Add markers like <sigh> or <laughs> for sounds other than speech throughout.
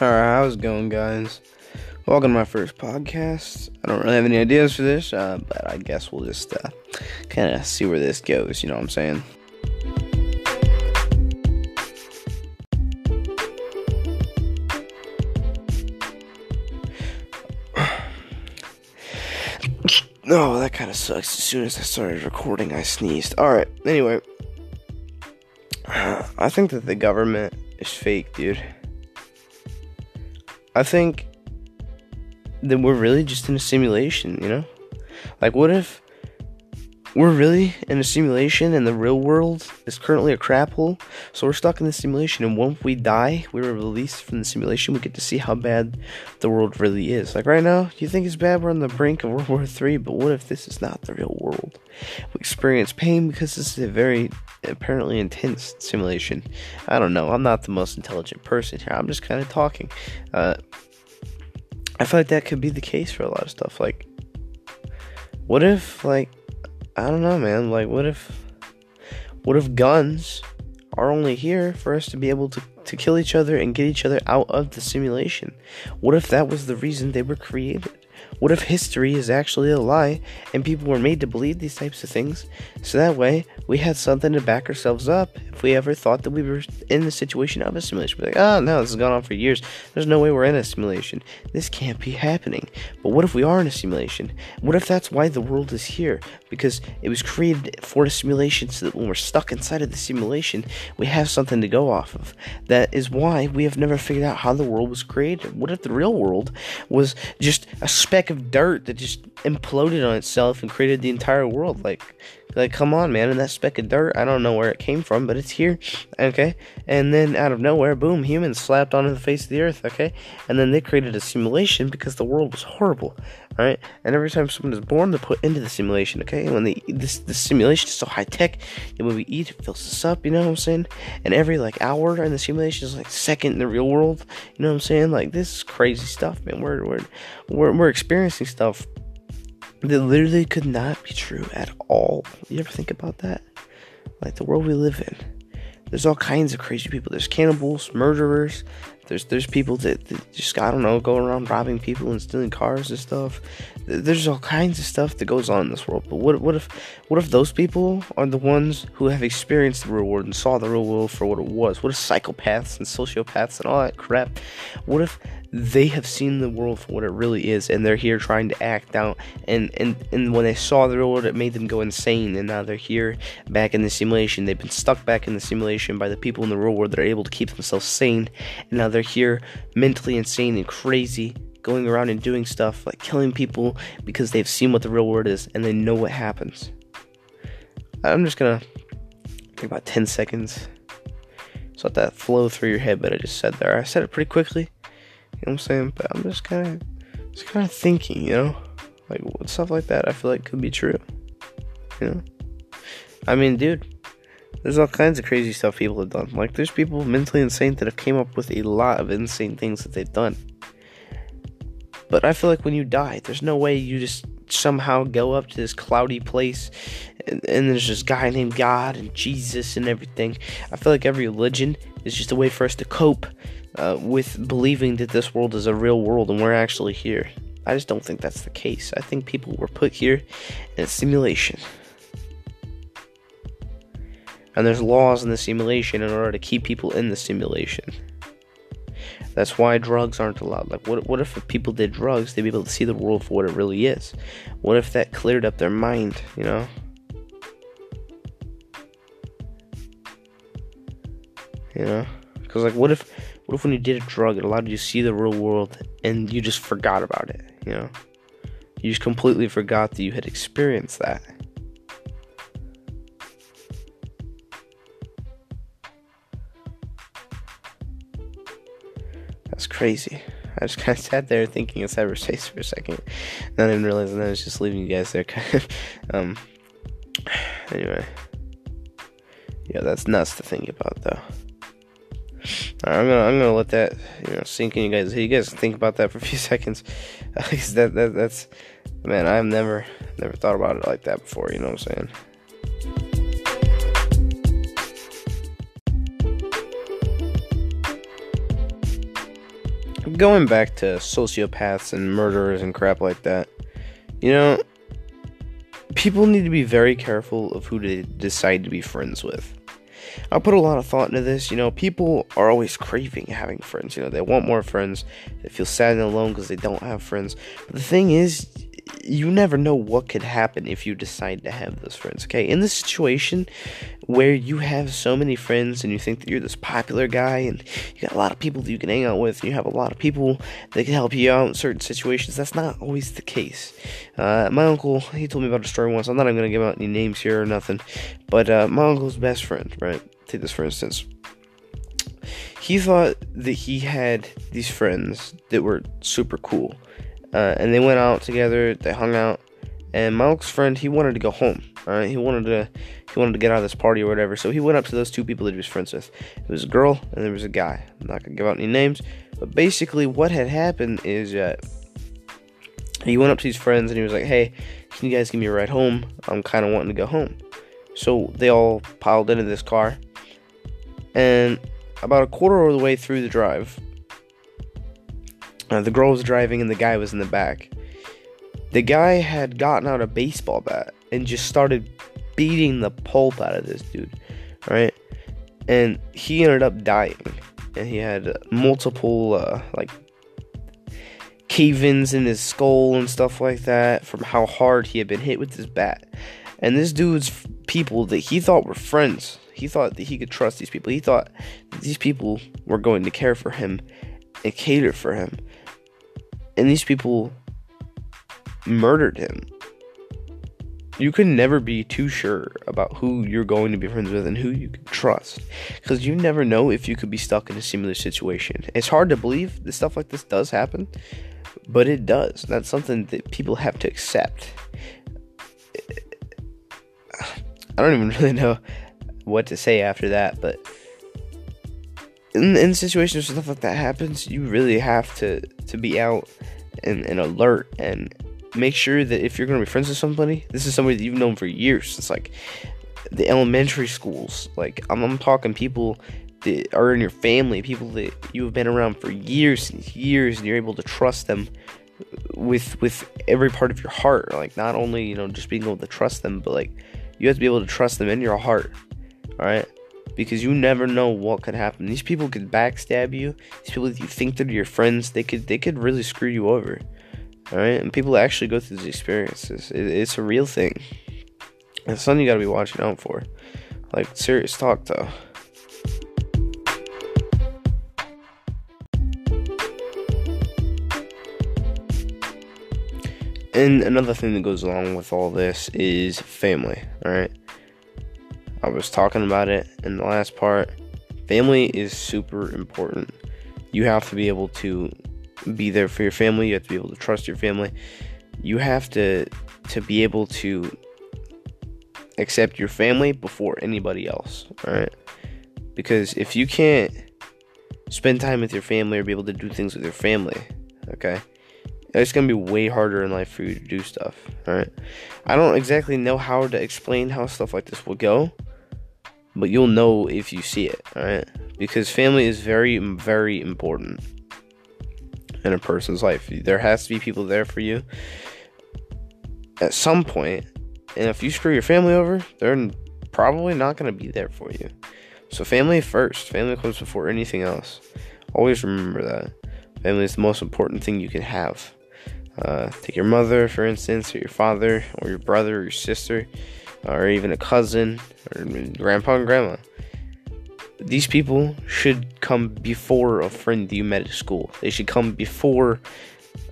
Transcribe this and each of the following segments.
Alright, how's it going, guys? Welcome to my first podcast. I don't really have any ideas for this, uh, but I guess we'll just uh, kind of see where this goes, you know what I'm saying? <sighs> Oh, that kind of sucks. As soon as I started recording, I sneezed. Alright, anyway. <sighs> I think that the government is fake, dude. I think that we're really just in a simulation, you know? Like, what if we're really in a simulation and the real world is currently a crap hole? So we're stuck in the simulation, and once we die, we were released from the simulation, we get to see how bad the world really is. Like, right now, you think it's bad? We're on the brink of World War III, but what if this is not the real world? We experience pain because this is a very apparently intense simulation. I don't know. I'm not the most intelligent person here. I'm just kind of talking. Uh, I feel like that could be the case for a lot of stuff. Like, what if, like, I don't know, man. Like, what if, what if guns are only here for us to be able to, to kill each other and get each other out of the simulation? What if that was the reason they were created? What if history is actually a lie and people were made to believe these types of things? So that way we had something to back ourselves up if we ever thought that we were in the situation of a simulation. We're like, oh no, this has gone on for years. There's no way we're in a simulation. This can't be happening. But what if we are in a simulation? What if that's why the world is here? Because it was created for a simulation so that when we're stuck inside of the simulation, we have something to go off of. That is why we have never figured out how the world was created. What if the real world was just a speck of dirt that just imploded on itself and created the entire world? Like, like, come on, man. And that speck of dirt, I don't know where it came from, but it's here. Okay. And then out of nowhere, boom, humans slapped onto the face of the earth. Okay. And then they created a simulation because the world was horrible. All right. And every time someone is born, they're put into the simulation. Okay. And when they, this, this simulation is so high tech, and when we eat, it fills us up. You know what I'm saying? And every like hour in the simulation is like second in the real world. You know what I'm saying? Like, this is crazy stuff, man. We're, we're, we're, we're experiencing stuff that literally could not be true at all. You ever think about that? Like the world we live in. There's all kinds of crazy people. There's cannibals, murderers. There's there's people that, that just I don't know go around robbing people and stealing cars and stuff. There's all kinds of stuff that goes on in this world. But what what if what if those people are the ones who have experienced the real world and saw the real world for what it was? What if psychopaths and sociopaths and all that crap? What if they have seen the world for what it really is and they're here trying to act out. And, and and when they saw the real world it made them go insane and now they're here back in the simulation. They've been stuck back in the simulation by the people in the real world that are able to keep themselves sane and now they're here mentally insane and crazy going around and doing stuff like killing people because they've seen what the real world is and they know what happens. I'm just gonna take about 10 seconds. Just let that flow through your head but i just said there i said it pretty quickly you know what I'm saying? But I'm just kind of, just kind of thinking, you know, like stuff like that. I feel like could be true. You know, I mean, dude, there's all kinds of crazy stuff people have done. Like, there's people mentally insane that have came up with a lot of insane things that they've done. But I feel like when you die, there's no way you just somehow go up to this cloudy place and, and, there's this guy named God and Jesus and everything. I feel like every religion is just a way for us to cope uh, with believing that this world is a real world and we're actually here. I just don't think that's the case. I think people were put here in a simulation. And there's laws in the simulation in order to keep people in the simulation. That's why drugs aren't allowed. Like, what, what if people did drugs, they'd be able to see the world for what it really is? What if that cleared up their mind, you know? You know? Because, like, what if what if when you did a drug, it allowed you to see the real world and you just forgot about it? You know, you just completely forgot that you had experienced that. That's crazy. I just <laughs> kind of sat there thinking of cyberspace for a second, not even realizing I was just leaving you guys there. <laughs> Um. <sighs> Anyway, yeah, that's nuts to think about, though. I'm gonna I'm gonna let that you know sink in you guys. You guys think about that for a few <laughs> seconds. <laughs> that, that that's man, I've never never thought about it like that before. You know what I'm saying? going back to sociopaths and murderers and crap like that, you know, people need to be very careful of who they decide to be friends with. I put a lot of thought into this. You know, people are always craving having friends. You know, they want more friends. They feel sad and alone because they don't have friends. But the thing is, you never know what could happen if you decide to have those friends. Okay, in this situation where you have so many friends and you think that you're this popular guy and you got a lot of people that you can hang out with, and you have a lot of people that can help you out in certain situations, that's not always the case. Uh, my uncle, he told me about a story once. I'm not even gonna give out any names here or nothing, but uh, my uncle's best friend, right? Take this for instance. He thought that he had these friends that were super cool uh, and they went out together. They hung out, and my uncle's friend he wanted to go home. Right? He wanted to he wanted to get out of this party or whatever. So he went up to those two people that he was friends with. It was a girl and there was a guy. I'm not gonna give out any names, but basically what had happened is that he went up to his friends and he was like, "Hey, can you guys give me a ride home? I'm kind of wanting to go home." So they all piled into this car, and about a quarter of the way through the drive, uh, the girl was driving and the guy was in the back. The guy had gotten out a baseball bat and just started beating the pulp out of this dude, right? And he ended up dying. And he had multiple, uh, like, cave ins in his skull and stuff like that from how hard he had been hit with this bat. And this dude's people that he thought were friends, he thought that he could trust these people. He thought these people were going to care for him and cater for him and these people murdered him. You can never be too sure about who you're going to be friends with and who you can trust because you never know if you could be stuck in a similar situation. It's hard to believe that stuff like this does happen, but it does. That's something that people have to accept. <sighs> I don't even <laughs> really know what to say after that, but in, in situations where stuff like that happens, you really have to, to be out and, and alert and make sure that if you're going to be friends with somebody, this is somebody that you've known for years. It's like the elementary schools. Like, I'm, I'm talking people that are in your family, people that you have been around for years and years, and you're able to trust them with with every part of your heart. Like, not only, you know, just being able to trust them, but like, you have to be able to trust them in your heart. All right because you never know what could happen. These people could backstab you. These people that you think they're your friends, they could they could really screw you over. All right, and people actually go through these experiences. It, it's a real thing. It's something you gotta be watching out for. Like serious talk though. And another thing that goes along with all this is family, alright? I was talking about it in the last part. Family is super important. You have to be able to be there for your family. You have to be able to trust your family. You have to to be able to accept your family before anybody else. All right? Because if you can't spend time with your family or be able to do things with your family, okay? It's gonna be way harder in life for you to do stuff. All right. I don't exactly know how to explain how stuff like this will go, but you'll know if you see it, alright? Because family is very, very important in a person's life. There has to be people there for you at some point, and if you screw your family over, they're probably not going to be there for you. So, family first. Family comes before anything else. Always remember that. Family is the most important thing you can have. Uh, take your mother, for instance, or your father, or your brother, or your sister or even a cousin or grandpa and grandma. These people should come before a friend you met at school. They should come before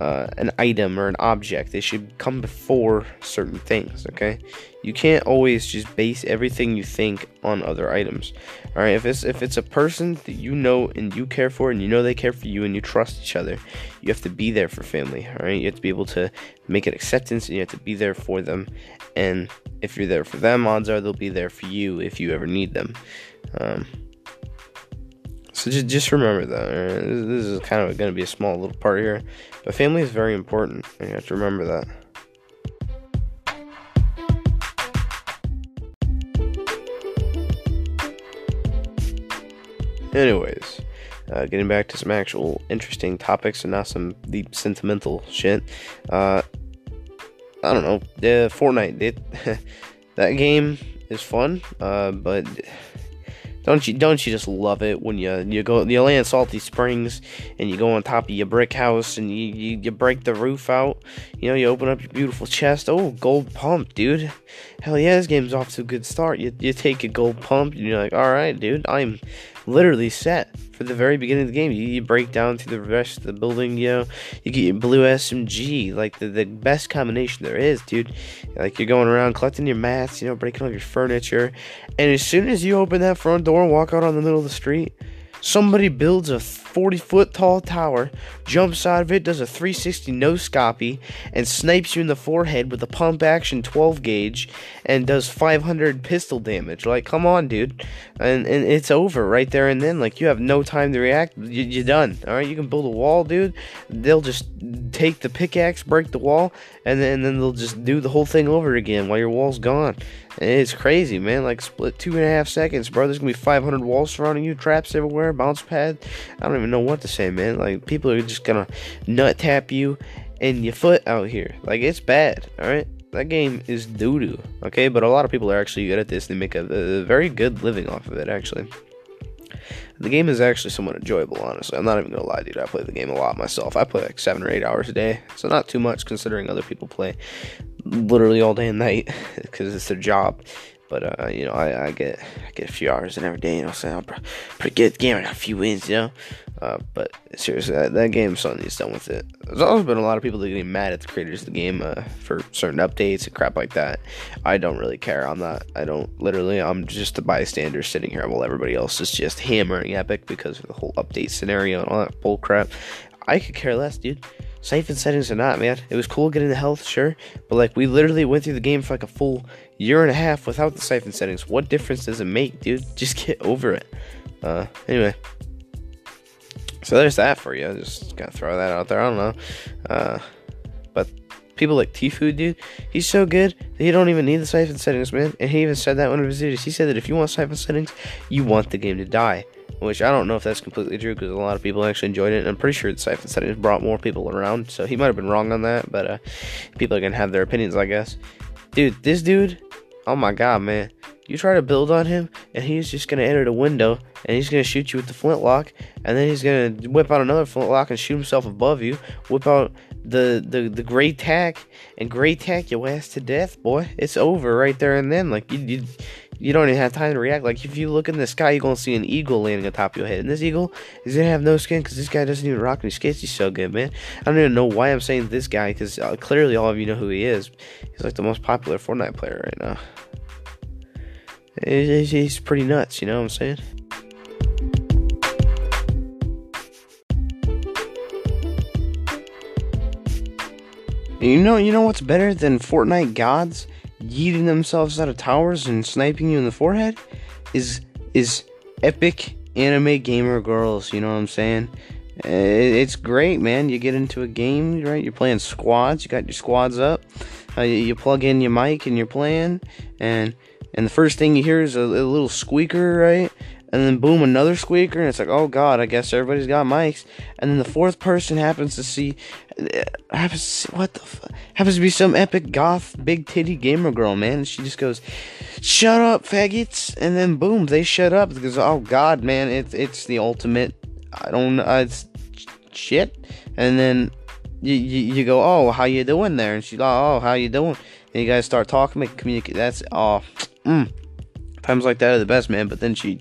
uh, an item or an object. They should come before certain things, okay? You can't always just base everything you think on other items. All right, if it's if it's a person that you know and you care for and you know they care for you and you trust each other, you have to be there for family, all right? You have to be able to make an acceptance and you have to be there for them. And if you're there for them, odds are they'll be there for you if you ever need them. Um, so just just remember that. Right? This, is kind of going to be a small little part here, but family is very important. You have to remember that. Anyways, uh, getting back to some actual interesting topics and not some deep sentimental shit. Uh, I don't know. The Fortnite, it, <laughs> that game is fun, uh, but don't you don't you just love it when you you go you land Salty Springs and you go on top of your brick house and you, you, you break the roof out. You know, you open up your beautiful chest. Oh, gold pump, dude. Hell yeah, this game's off to a good start. You you take a gold pump and you're like, alright, dude, I'm literally set for the very beginning of the game. You, you, break down through the rest of the building, you know, you get your blue SMG, like the, the best combination there is, dude. Like you're going around collecting your mats, you know, breaking all your furniture, and as soon as you open that front door and walk out on the middle of the street, Somebody builds a 40 foot tall tower, jumps out of it, does a 360 no scopy, and snipes you in the forehead with a pump action 12 gauge and does 500 pistol damage. Like, come on, dude. And, and it's over right there and then. Like, you have no time to react. You, are done. Alright, you can build a wall, dude. They'll just take the pickaxe, break the wall, and then, and then they'll just do the whole thing over again while your wall's gone. It's crazy, man. Like split two and a half seconds, bro. There's gonna be 500 walls surrounding you, traps everywhere, bounce pad. I don't even know what to say, man. Like people are just gonna nut tap you and your foot out here. Like it's bad. All right. That game is doo doo. Okay, but a lot of people are actually good at this. They make a, a very good living off of it, actually. The game is actually somewhat enjoyable, honestly. I'm not even gonna lie, dude. I play the game a lot myself. I play like seven or eight hours a day, so not too much considering other people play literally all day and night <laughs> because it's their job. But uh, you know, I, I, get I get a few hours in every day. You know, I'm pretty good at the game. I a few wins, you know. Uh, but seriously, that, that game, something done with it. There's also been a lot of people that get mad at the creators of the game uh, for certain updates and crap like that. I don't really care. I'm not. I don't literally. I'm just a bystander sitting here while everybody else is just hammering Epic because of the whole update scenario and all that bull crap. I could care less, dude siphon settings or not, man. It was cool getting the health, sure, but like we literally went through the game for like a full year and a half without the siphon settings. What difference does it make, dude? <laughs> Just get over it. Uh, anyway. So there's that for you. Just gotta throw that out there. I don't know. Uh, but people like Tfue, dude, he's so good that he don't even need the siphon settings, man. And he even said that one of his videos. He said that if you want siphon settings, you want the game to die which I don't know if that's completely true because a lot of people actually enjoyed it. And I'm pretty sure the Siphon Settings brought more people around, so he might have been wrong on that. But uh, people gonna have their opinions, I guess. Dude, this dude, oh my god, man! You try to build on him, and he's just gonna enter the window, and he's gonna shoot you with the flintlock, and then he's gonna whip out another flintlock and shoot himself above you. Whip out the the the gray tac and gray tac your ass to death, boy. It's over right there and then. Like you, you you don't even have time to react. Like if you look in the sky, you're gonna see an eagle landing on top of your head, and this eagle is gonna have no skin because this guy doesn't even rock any skins. He's so good, man. I don't even know why I'm saying this guy because uh, clearly all of you know who he is. He's like the most popular Fortnite player right now. He's, he's pretty nuts, you know what I'm saying? You know, you know what's better than Fortnite gods? Yeeting themselves out of towers and sniping you in the forehead is is epic anime gamer girls. You know what I'm saying? It's great, man. You get into a game, right? You're playing squads. You got your squads up. Uh, you, you, plug in your mic and you're playing, and and the first thing you hear is a, a little squeaker, right? And then boom, another squeaker, and it's like, oh god, I guess everybody's got mics. And then the fourth person happens to see, uh, happens to see, what the happens to be some epic goth big titty gamer girl, man. And she just goes, shut up, faggots, and then boom, they shut up because oh god, man, it's it's the ultimate. I don't know, uh, it's shit. And then you, you, you go, oh, how you doing there? And she's like, oh, how you doing? And you guys start talking, make communicate. That's oh, mm. times like that are the best, man. But then she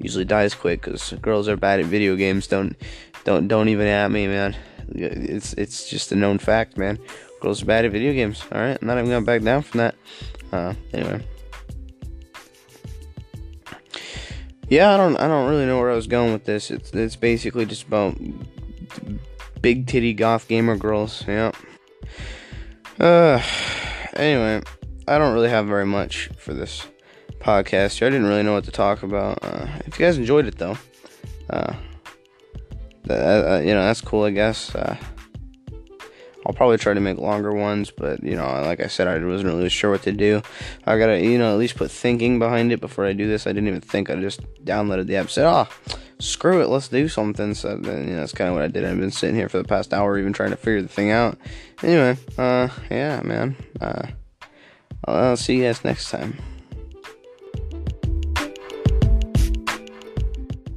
usually dies quick because girls are bad at video games. Don't don't don't even at me, man. It's it's just a known fact, man. Girls are bad at video games. All right, I'm not even gonna back down from that. Uh, anyway. Yeah, I don't I don't really know where I was going with this. It's it's basically just about big titty goth gamer girls. Yeah. Uh anyway, I don't really have very much for this podcast here. I didn't really know what to talk about. Uh, if you guys enjoyed it though, uh, uh, you know that's cool. I guess uh, I'll probably try to make longer ones, but you know, like I said, I wasn't really sure what to do. I gotta, you know, at least put thinking behind it before I do this. I didn't even think. I just downloaded the app. Said, "Oh, screw it, let's do something. So then, you know, that's kind of what I did. I've been sitting here for the past hour, even trying to figure the thing out. Anyway, uh, yeah, man. Uh, I'll see you guys next time.